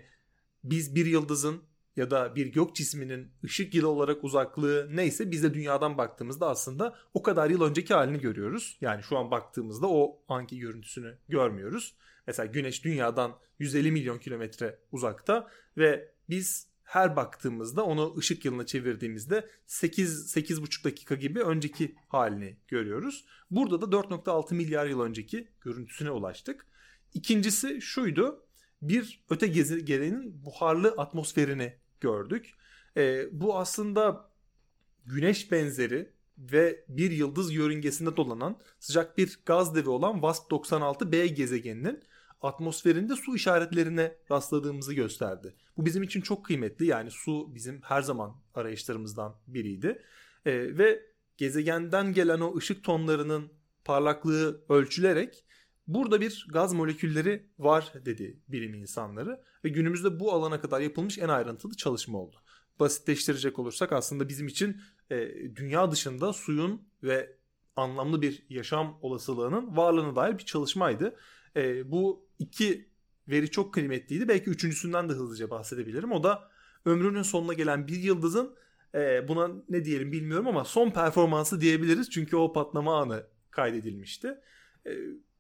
biz bir yıldızın ya da bir gök cisminin ışık yılı olarak uzaklığı neyse biz de dünyadan baktığımızda aslında o kadar yıl önceki halini görüyoruz. Yani şu an baktığımızda o anki görüntüsünü görmüyoruz. Mesela güneş dünyadan 150 milyon kilometre uzakta ve biz her baktığımızda onu ışık yılına çevirdiğimizde 8 8,5 dakika gibi önceki halini görüyoruz. Burada da 4.6 milyar yıl önceki görüntüsüne ulaştık. İkincisi şuydu. Bir öte gezegenin buharlı atmosferini gördük. E, bu aslında güneş benzeri ve bir yıldız yörüngesinde dolanan sıcak bir gaz devi olan WASP-96b gezegeninin atmosferinde su işaretlerine rastladığımızı gösterdi. Bu bizim için çok kıymetli. Yani su bizim her zaman arayışlarımızdan biriydi. E, ve gezegenden gelen o ışık tonlarının parlaklığı ölçülerek burada bir gaz molekülleri var dedi bilim insanları ve günümüzde bu alana kadar yapılmış en ayrıntılı çalışma oldu. Basitleştirecek olursak aslında bizim için e, dünya dışında suyun ve anlamlı bir yaşam olasılığının varlığına dair bir çalışmaydı. E, bu iki veri çok kıymetliydi. Belki üçüncüsünden de hızlıca bahsedebilirim. O da ömrünün sonuna gelen bir yıldızın e, buna ne diyelim bilmiyorum ama son performansı diyebiliriz. Çünkü o patlama anı kaydedilmişti. E,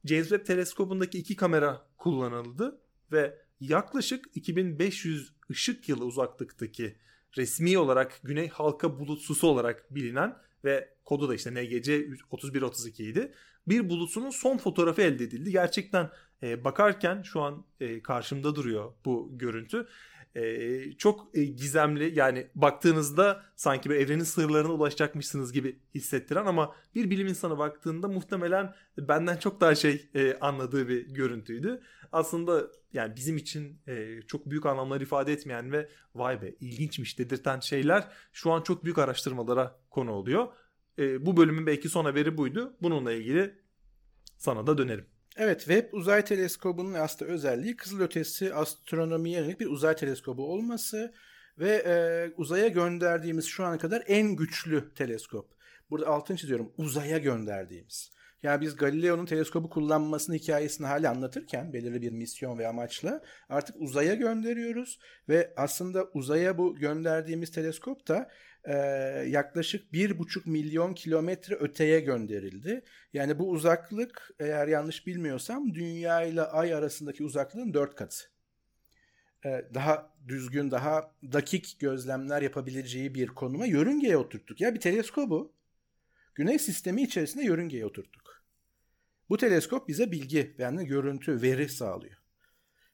James Webb teleskobundaki iki kamera kullanıldı ve yaklaşık 2500 ışık yılı uzaklıktaki resmi olarak Güney Halka Bulutsusu olarak bilinen ve kodu da işte NGC 3132 idi. Bir bulutsunun son fotoğrafı elde edildi. Gerçekten e, bakarken şu an e, karşımda duruyor bu görüntü. E, çok e, gizemli yani baktığınızda sanki bir evrenin sırlarına ulaşacakmışsınız gibi hissettiren ama bir bilim insanı baktığında muhtemelen benden çok daha şey e, anladığı bir görüntüydü. Aslında yani bizim için e, çok büyük anlamlar ifade etmeyen ve vay be ilginçmiş dedirten şeyler şu an çok büyük araştırmalara konu oluyor. E, bu bölümün belki son haberi buydu. Bununla ilgili sana da dönerim. Evet, Webb Uzay Teleskobu'nun aslında özelliği kızılötesi astronomiye yönelik bir uzay teleskobu olması ve e, uzaya gönderdiğimiz şu ana kadar en güçlü teleskop. Burada altını çiziyorum, uzaya gönderdiğimiz. Yani biz Galileo'nun teleskobu kullanmasının hikayesini hala anlatırken belirli bir misyon ve amaçla artık uzaya gönderiyoruz ve aslında uzaya bu gönderdiğimiz teleskop da e, yaklaşık bir buçuk milyon kilometre öteye gönderildi. Yani bu uzaklık eğer yanlış bilmiyorsam Dünya ile Ay arasındaki uzaklığın dört katı. e, daha düzgün, daha dakik gözlemler yapabileceği bir konuma yörüngeye oturttuk. Ya bir teleskobu Güneş sistemi içerisinde yörüngeye oturttuk. Bu teleskop bize bilgi, yani görüntü, veri sağlıyor.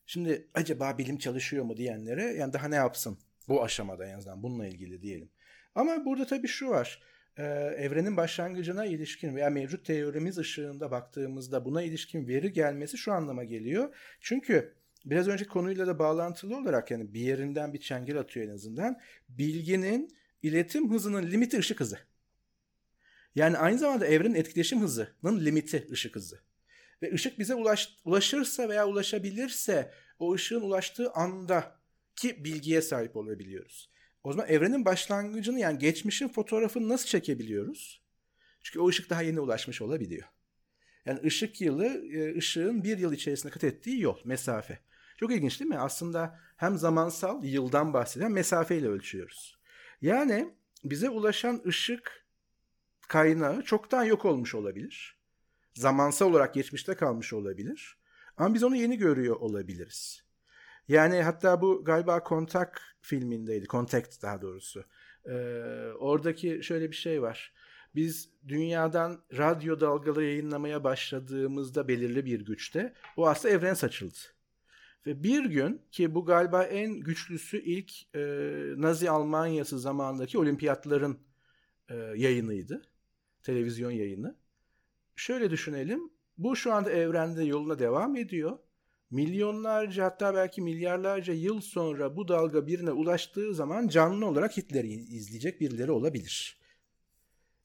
Şimdi acaba bilim çalışıyor mu diyenlere yani daha ne yapsın bu aşamada en azından bununla ilgili diyelim. Ama burada tabii şu var. Ee, evrenin başlangıcına ilişkin veya mevcut teorimiz ışığında baktığımızda buna ilişkin veri gelmesi şu anlama geliyor. Çünkü biraz önceki konuyla da bağlantılı olarak yani bir yerinden bir çengel atıyor en azından. Bilginin iletim hızının limiti ışık hızı. Yani aynı zamanda evrenin etkileşim hızının limiti ışık hızı. Ve ışık bize ulaş, ulaşırsa veya ulaşabilirse o ışığın ulaştığı anda ki bilgiye sahip olabiliyoruz. O zaman evrenin başlangıcını yani geçmişin fotoğrafını nasıl çekebiliyoruz? Çünkü o ışık daha yeni ulaşmış olabiliyor. Yani ışık yılı e, ışığın bir yıl içerisinde kat ettiği yol, mesafe. Çok ilginç değil mi? Aslında hem zamansal yıldan bahseden mesafeyle ölçüyoruz. Yani bize ulaşan ışık kaynağı çoktan yok olmuş olabilir. Zamansal olarak geçmişte kalmış olabilir. Ama biz onu yeni görüyor olabiliriz. Yani hatta bu galiba Kontak filmindeydi. Contact daha doğrusu. Ee, oradaki şöyle bir şey var. Biz dünyadan radyo dalgaları yayınlamaya başladığımızda belirli bir güçte o aslında evren saçıldı. Ve bir gün ki bu galiba en güçlüsü ilk e, Nazi Almanyası zamanındaki olimpiyatların e, yayınıydı televizyon yayını. Şöyle düşünelim. Bu şu anda evrende yoluna devam ediyor. Milyonlarca hatta belki milyarlarca yıl sonra bu dalga birine ulaştığı zaman canlı olarak Hitler'i izleyecek birileri olabilir.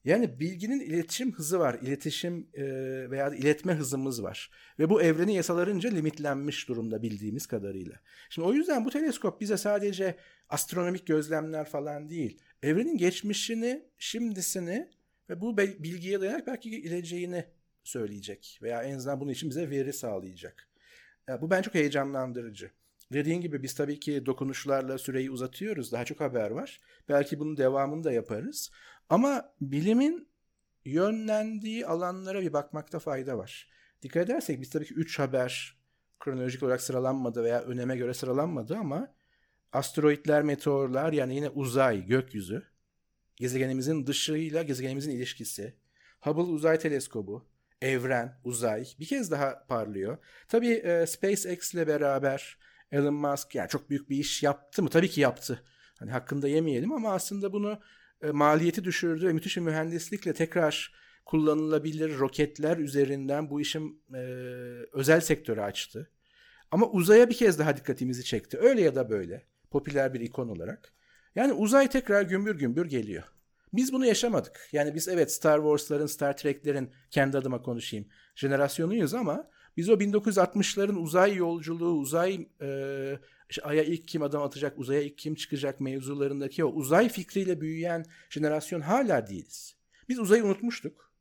Yani bilginin iletişim hızı var, iletişim e, veya iletme hızımız var. Ve bu evrenin yasalarınca limitlenmiş durumda bildiğimiz kadarıyla. Şimdi o yüzden bu teleskop bize sadece astronomik gözlemler falan değil, evrenin geçmişini, şimdisini ve bu bilgiye dayanarak belki geleceğini söyleyecek veya en azından bunun için bize veri sağlayacak. Ya bu ben çok heyecanlandırıcı. Dediğin gibi biz tabii ki dokunuşlarla süreyi uzatıyoruz. Daha çok haber var. Belki bunun devamını da yaparız. Ama bilimin yönlendiği alanlara bir bakmakta fayda var. Dikkat edersek biz tabii ki 3 haber kronolojik olarak sıralanmadı veya öneme göre sıralanmadı ama asteroidler, meteorlar yani yine uzay, gökyüzü, gezegenimizin dışıyla gezegenimizin ilişkisi, Hubble Uzay Teleskobu, evren, uzay bir kez daha parlıyor. Tabii e, SpaceX ile beraber Elon Musk yani çok büyük bir iş yaptı mı? Tabii ki yaptı. Hani hakkında yemeyelim ama aslında bunu e, maliyeti düşürdü ve müthiş bir mühendislikle tekrar kullanılabilir roketler üzerinden bu işin e, özel sektörü açtı. Ama uzaya bir kez daha dikkatimizi çekti. Öyle ya da böyle. Popüler bir ikon olarak. Yani uzay tekrar gümbür gümbür geliyor. Biz bunu yaşamadık. Yani biz evet Star Wars'ların, Star Trek'lerin kendi adıma konuşayım jenerasyonuyuz ama biz o 1960'ların uzay yolculuğu, uzay e, işte Ay'a ilk kim adam atacak, uzaya ilk kim çıkacak mevzularındaki o uzay fikriyle büyüyen jenerasyon hala değiliz. Biz uzayı unutmuştuk.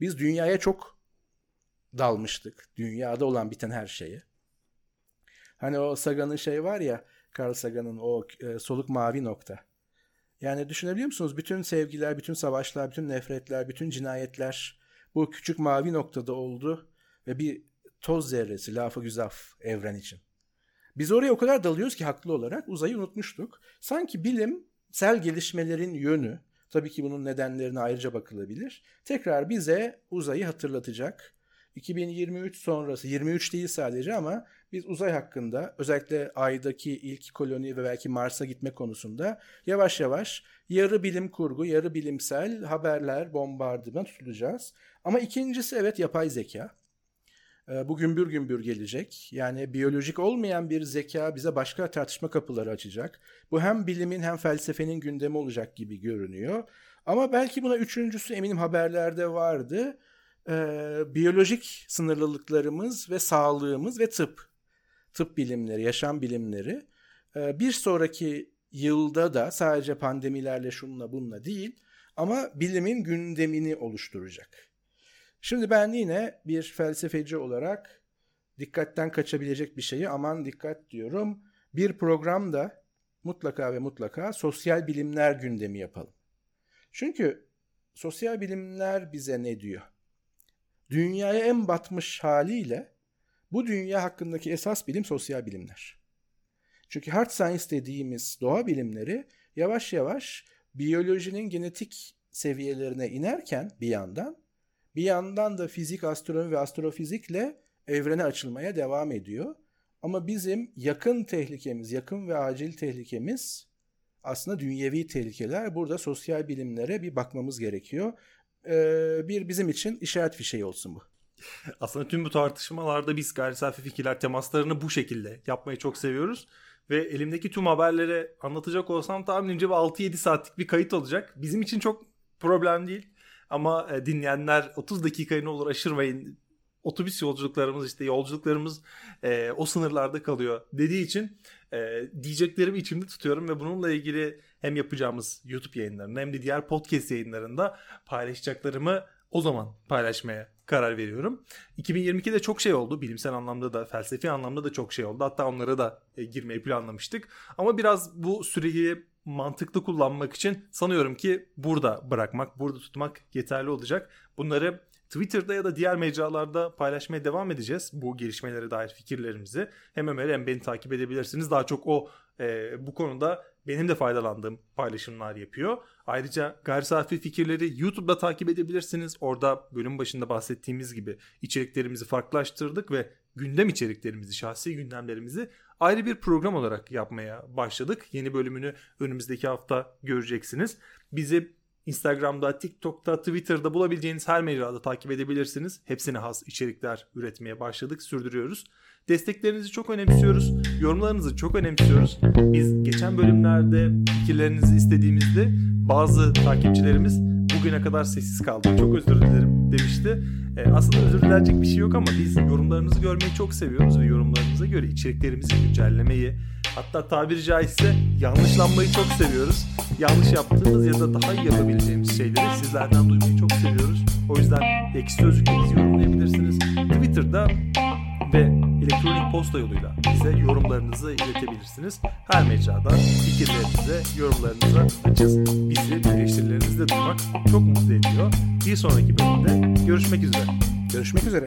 Biz dünyaya çok dalmıştık. Dünyada olan biten her şeye. Hani o Sagan'ın şey var ya Carl Sagan'ın o e, soluk mavi nokta. Yani düşünebiliyor musunuz? Bütün sevgiler, bütün savaşlar, bütün nefretler, bütün cinayetler bu küçük mavi noktada oldu ve bir toz zerresi, lafı güzaf evren için. Biz oraya o kadar dalıyoruz ki haklı olarak uzayı unutmuştuk. Sanki bilimsel gelişmelerin yönü, tabii ki bunun nedenlerine ayrıca bakılabilir, tekrar bize uzayı hatırlatacak 2023 sonrası 23 değil sadece ama biz uzay hakkında özellikle aydaki ilk koloni ve belki Mars'a gitme konusunda yavaş yavaş yarı bilim kurgu, yarı bilimsel haberler, bombardıman tutulacağız. Ama ikincisi evet yapay zeka. Ee, bu gümbür gümbür gelecek. Yani biyolojik olmayan bir zeka bize başka tartışma kapıları açacak. Bu hem bilimin hem felsefenin gündemi olacak gibi görünüyor. Ama belki buna üçüncüsü eminim haberlerde vardı e, biyolojik sınırlılıklarımız ve sağlığımız ve tıp, tıp bilimleri, yaşam bilimleri e, bir sonraki yılda da sadece pandemilerle şunla bununla değil ama bilimin gündemini oluşturacak. Şimdi ben yine bir felsefeci olarak dikkatten kaçabilecek bir şeyi aman dikkat diyorum. Bir programda mutlaka ve mutlaka sosyal bilimler gündemi yapalım. Çünkü sosyal bilimler bize ne diyor? dünyaya en batmış haliyle bu dünya hakkındaki esas bilim sosyal bilimler. Çünkü hard science dediğimiz doğa bilimleri yavaş yavaş biyolojinin genetik seviyelerine inerken bir yandan bir yandan da fizik, astronomi ve astrofizikle evrene açılmaya devam ediyor. Ama bizim yakın tehlikemiz, yakın ve acil tehlikemiz aslında dünyevi tehlikeler. Burada sosyal bilimlere bir bakmamız gerekiyor. Ee, bir bizim için işaret fişeği olsun bu. Aslında tüm bu tartışmalarda biz gayri safi fikirler temaslarını bu şekilde yapmayı çok seviyoruz. Ve elimdeki tüm haberleri anlatacak olsam tahminimce 6-7 saatlik bir kayıt olacak. Bizim için çok problem değil. Ama e, dinleyenler 30 dakikayı ne olur aşırmayın. Otobüs yolculuklarımız işte yolculuklarımız e, o sınırlarda kalıyor dediği için e, diyeceklerimi içimde tutuyorum ve bununla ilgili hem yapacağımız YouTube yayınlarında hem de diğer podcast yayınlarında paylaşacaklarımı o zaman paylaşmaya karar veriyorum. 2022'de çok şey oldu. Bilimsel anlamda da felsefi anlamda da çok şey oldu. Hatta onlara da e, girmeyi planlamıştık. Ama biraz bu süreyi mantıklı kullanmak için sanıyorum ki burada bırakmak, burada tutmak yeterli olacak. Bunları Twitter'da ya da diğer mecralarda paylaşmaya devam edeceğiz bu gelişmelere dair fikirlerimizi. Hem Ömer'i hem beni takip edebilirsiniz. Daha çok o e, bu konuda benim de faydalandığım paylaşımlar yapıyor. Ayrıca gayri safi fikirleri YouTube'da takip edebilirsiniz. Orada bölüm başında bahsettiğimiz gibi içeriklerimizi farklılaştırdık ve gündem içeriklerimizi, şahsi gündemlerimizi ayrı bir program olarak yapmaya başladık. Yeni bölümünü önümüzdeki hafta göreceksiniz. Bizi Instagram'da, TikTok'ta, Twitter'da bulabileceğiniz her mecrada takip edebilirsiniz. Hepsine has içerikler üretmeye başladık, sürdürüyoruz. Desteklerinizi çok önemsiyoruz. Yorumlarınızı çok önemsiyoruz. Biz geçen bölümlerde fikirlerinizi istediğimizde bazı takipçilerimiz bugüne kadar sessiz kaldı. Çok özür dilerim demişti. E, aslında özür dilenecek bir şey yok ama biz yorumlarınızı görmeyi çok seviyoruz ve yorumlarınıza göre içeriklerimizi güncellemeyi hatta tabiri caizse yanlışlanmayı çok seviyoruz. Yanlış yaptığımız ya da daha iyi yapabileceğimiz şeyleri sizlerden duymayı çok seviyoruz. O yüzden eksi sözlükle bizi yorumlayabilirsiniz. Twitter'da ve elektronik posta yoluyla bize yorumlarınızı iletebilirsiniz. Her mecrada fikirlerinize, yorumlarınıza açız. Bizi eleştirilerinizde duymak çok mutlu ediyor. Bir sonraki bölümde görüşmek üzere. Görüşmek üzere.